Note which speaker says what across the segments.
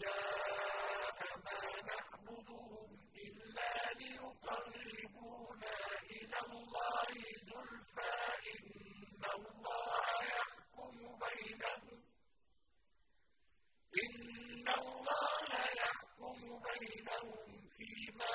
Speaker 1: شاء ما نعبدهم إلا ليقربونا إلى الله زلفى إن الله يحكم بينهم إن الله يحكم بينهم فيما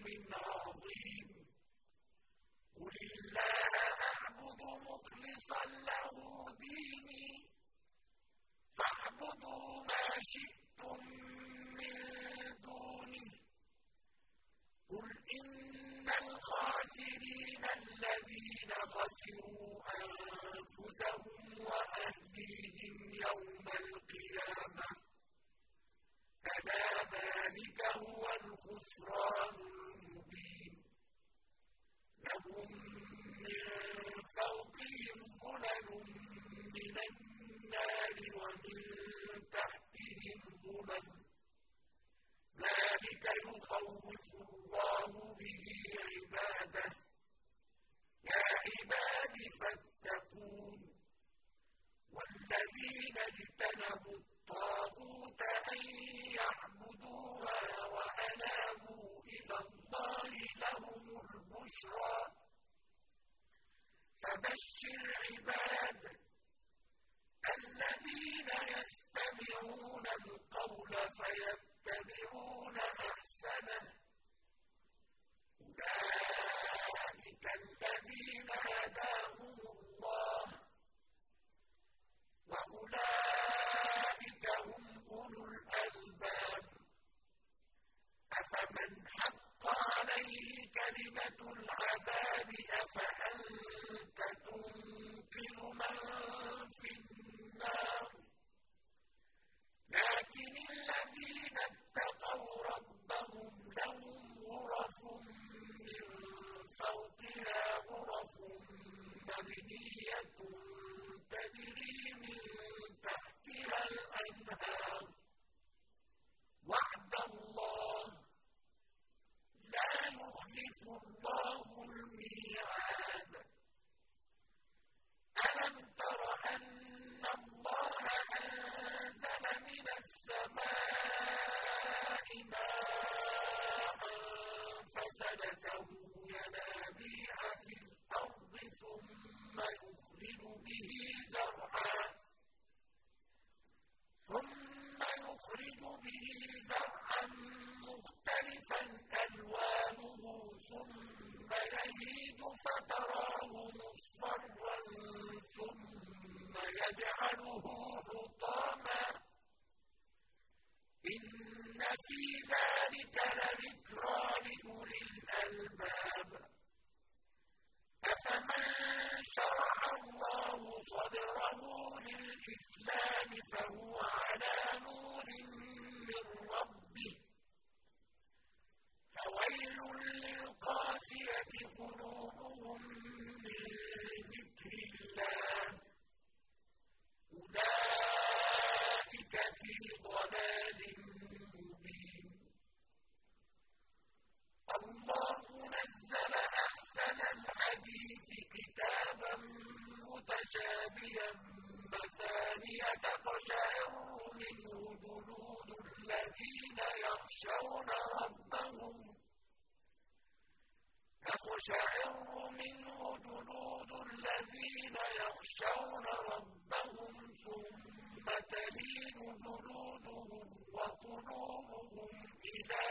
Speaker 1: له ديني فاعبدوا ما شئتم من دونه قل إن الخاسرين الذين خسروا أنفسهم وأهليهم يوم القيامة ألا ذلك هو الخسران المبين. لهم بشرى فبشر عباد الذين يستمعون القول فيتبعون أحسنه. فهو الَّذِينَ يَخْشَوْنَ رَبَّهُمْ تقشعر منه جلود الذين يخشون ربهم ثم تلين جلودهم وقلوبهم إلى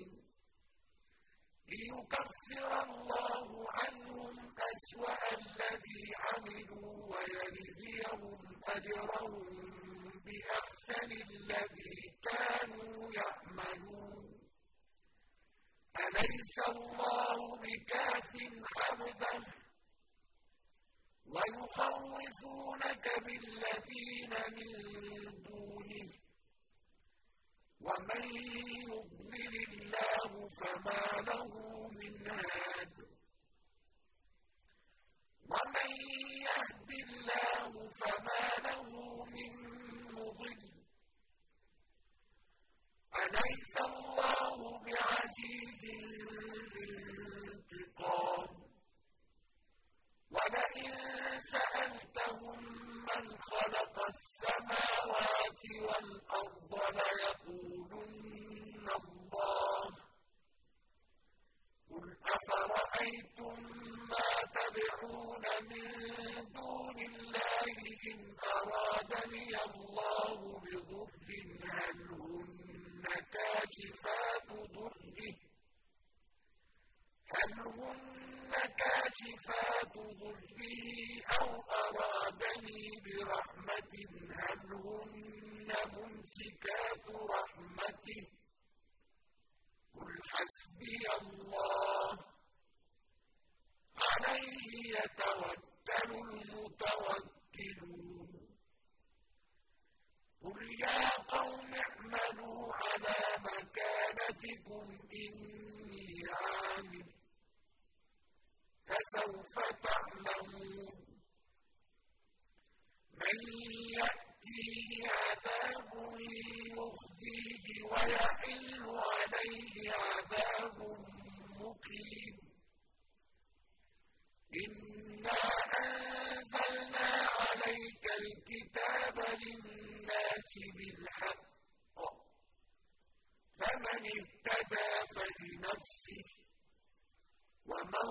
Speaker 1: ليكفر الله عنهم أسوأ الذي عملوا ويجزيهم أجرهم بأحسن الذي كانوا يعملون. أليس الله بكاف عبده؟ ويخوفونك بالذين من ومن يضلل الله فما له من هاد. ومن يهد الله فما له من مضل أليس الله بعزيز ذي انتقام ولئن سألتهم من خلق السماوات والأرض ليقولون اللَّهِ قُلْ أَفَرَأَيْتُم مَّا تَدْعُونَ مِن دُونِ اللَّهِ إِنْ أَرَادَنِيَ اللَّهُ بِضُرٍّ هَلْ هُنَّ كَاشِفَاتُ ضُرِّهِ هل هن كاشفات ضره أو أرادني برحمة هل هن ممسكات رحمته قل حسبي الله عليه يتوكل المتوكلون قل يا قوم اعملوا على مكانتكم إني عامل فسوف تعلمون من يأتيه عذاب يخزيه ويحل عليه عذاب مقيم إنا أنزلنا عليك الكتاب للناس بالحق فمن اهتدى فلنفسه ومن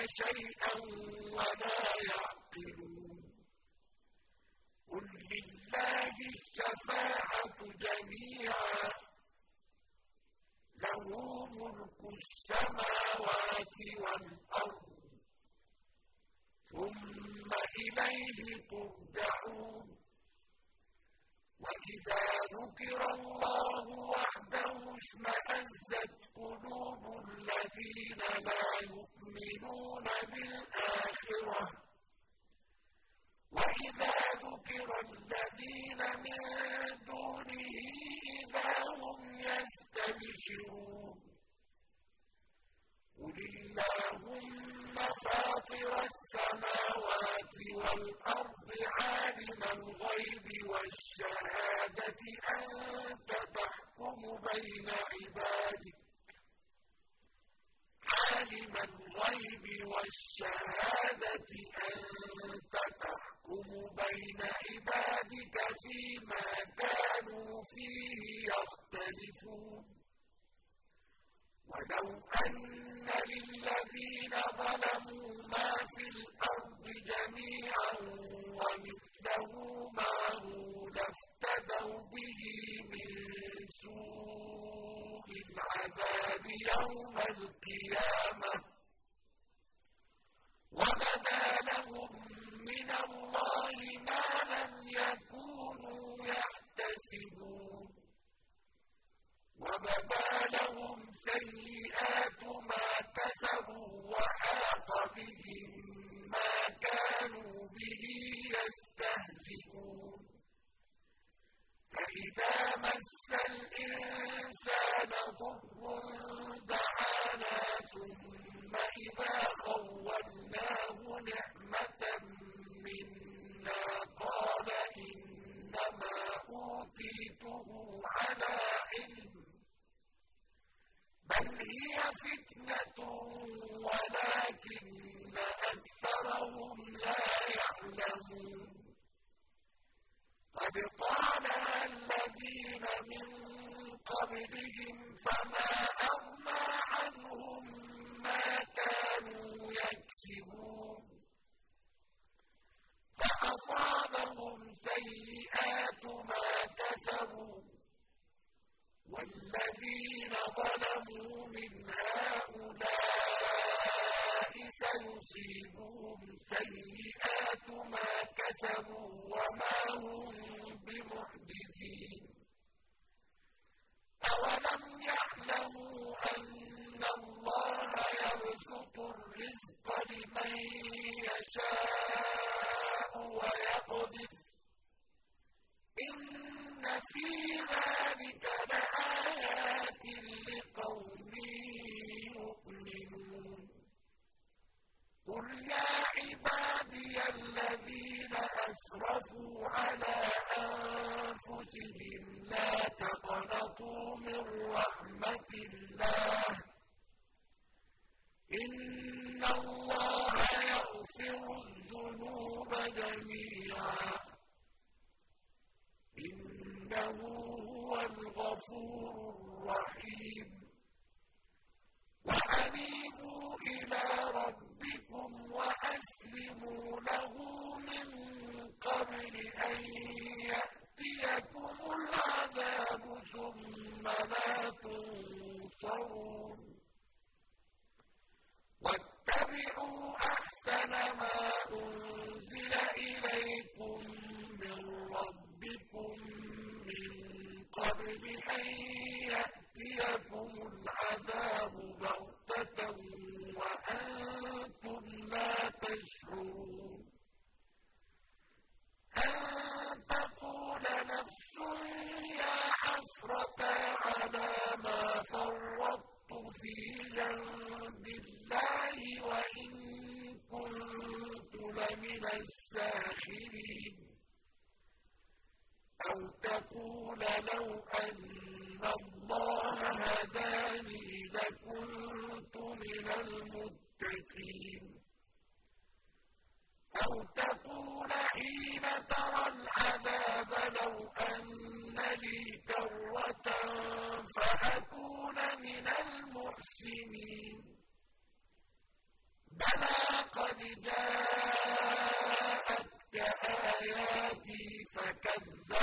Speaker 1: شيئا ولا يعقلون. قل لله الشفاعة جميعا له ملك السماوات والأرض. ثم إليه ترجعون. وَإِذَا ذُكِرَ اللَّهُ وَحْدَهُ اشْمَأَزَّتْ إِنَّمَا أُوتِيتُهُ عَلَىٰ عِلْمٍ بَلْ هِيَ فِتْنَةٌ وَلَٰكِنَّ أَكْثَرَهُمْ لَا يَعْلَمُونَ. قَدْ قَالَهَا الَّذِينَ مِن قَبْلِهِمْ فَمَا أَغْنَىٰ عَنْهُم مَّا كَانُوا يَكْسِبُونَ. فَأَصَابَهُمْ سَيِّئَاتُ مَا كَسَبُوا وَالَّذِينَ ظَلَمُوا مِنْ هَٰؤُلَاءِ سَيُصِيبُهُمْ سَيِّئَاتُ مَا كَسَبُوا وَمَا هُم بِمُعْجِزِينَ أَوَلَمْ يَعْلَمُوا أَنَّ اللَّهَ يَبْسُطُ الرِّزْقَ لِمَن يَشَاءُ وَيَقْدِرُ ۚ إِنَّ فِي ذَٰلِكَ لَآيَاتٍ لِّقَوْمٍ يُؤْمِنُونَ قُلْ يَا عِبَادِيَ الَّذِينَ أَسْرَفُوا عَلَىٰ أَنفُسِهِمْ لَا تَقْنَطُوا مِن رَّحْمَةِ اللَّهِ ۚ إِنَّ اللَّهَ يَغْفِرُ الذُّنُوبَ جَمِيعًا إِنَّهُ هُوَ الْغَفُورُ الرَّحِيمُ وَأَنِيبُوا إِلَىٰ رَبِّكُمْ وَأَسْلِمُوا لَهُ مِن قَبْلِ أَن يَأْتِيَكُمُ الْعَذَابُ ثُمَّ لَا تُنصَرُونَ وَاتَّبِعُوا أَحْسَنَ مَا أُنزِلَ إِلَيْكُم قَبْلِ أَن يَأْتِيَكُمُ الْعَذَابُ بَغْتَةً وَأَنتُمْ لَا تَشْعُرُونَ أَن تَقُولَ نَفْسٌ يَا حَسْرَتَا عَلَىٰ مَا فَرَّطتُ فِي جَنبِ اللَّهِ وَإِن كُنتُ لَمِنَ السَّاخِرِينَ أَوْ تَقُولَ لَوْ أَنَّ اللَّهَ هَدَانِي لَكُنتُ مِنَ الْمُتَّقِينَ. أَوْ تَقُولَ حِينَ تَرَى الْعَذَابَ لَوْ أَنَّ لِي كَرَّةً فَأَكُونَ مِنَ الْمُحْسِنِينَ. بَلَىٰ قَدْ جَاءَتْكَ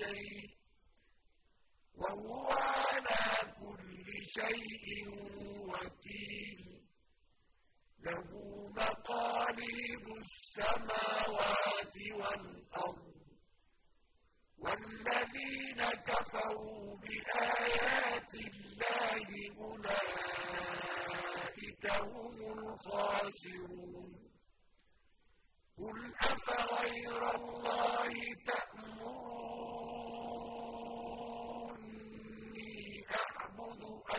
Speaker 1: شَيْءٍ ۖ وَهُوَ عَلَىٰ كُلِّ شَيْءٍ وَكِيلٌ. لَّهُ مَقَالِيدُ السَّمَاوَاتِ وَالْأَرْضِ ۗ وَالَّذِينَ كَفَرُوا بِآيَاتِ اللَّهِ أُولَٰئِكَ هُمُ الْخَاسِرُونَ. قُلْ أَفَغَيْرَ اللَّهِ تَأْمُرُونِّي أَعْبُدُ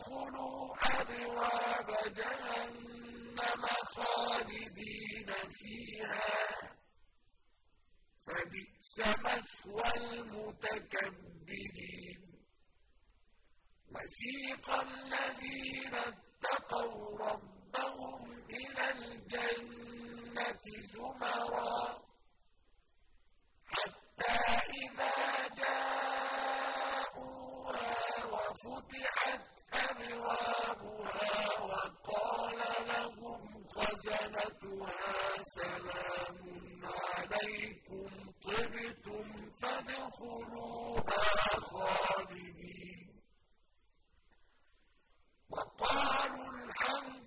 Speaker 1: ادْخُلُوا أَبْوَابَ جَهَنَّمَ خَالِدِينَ فِيهَا ۖ. فَبِئْسَ مَثْوَى الْمُتَكَبِّرِينَ. وَسِيقَ الَّذِينَ اتَّقَوْا رَبَّهُمْ إِلَى الْجَنَّةِ زُمَرًا. حَتَّىٰ إِذَا جَاءُوهَا وَفُتِحَتْ أَبْوَابُهَا وَقَالَ لَهُمْ خَزَنَتُهَا سَلَامٌ عَلَيْكُمْ طِبْتُمْ فَادْخُلُوهَا خَالِدِينَ. وَقَالُوا الْحَمْدُ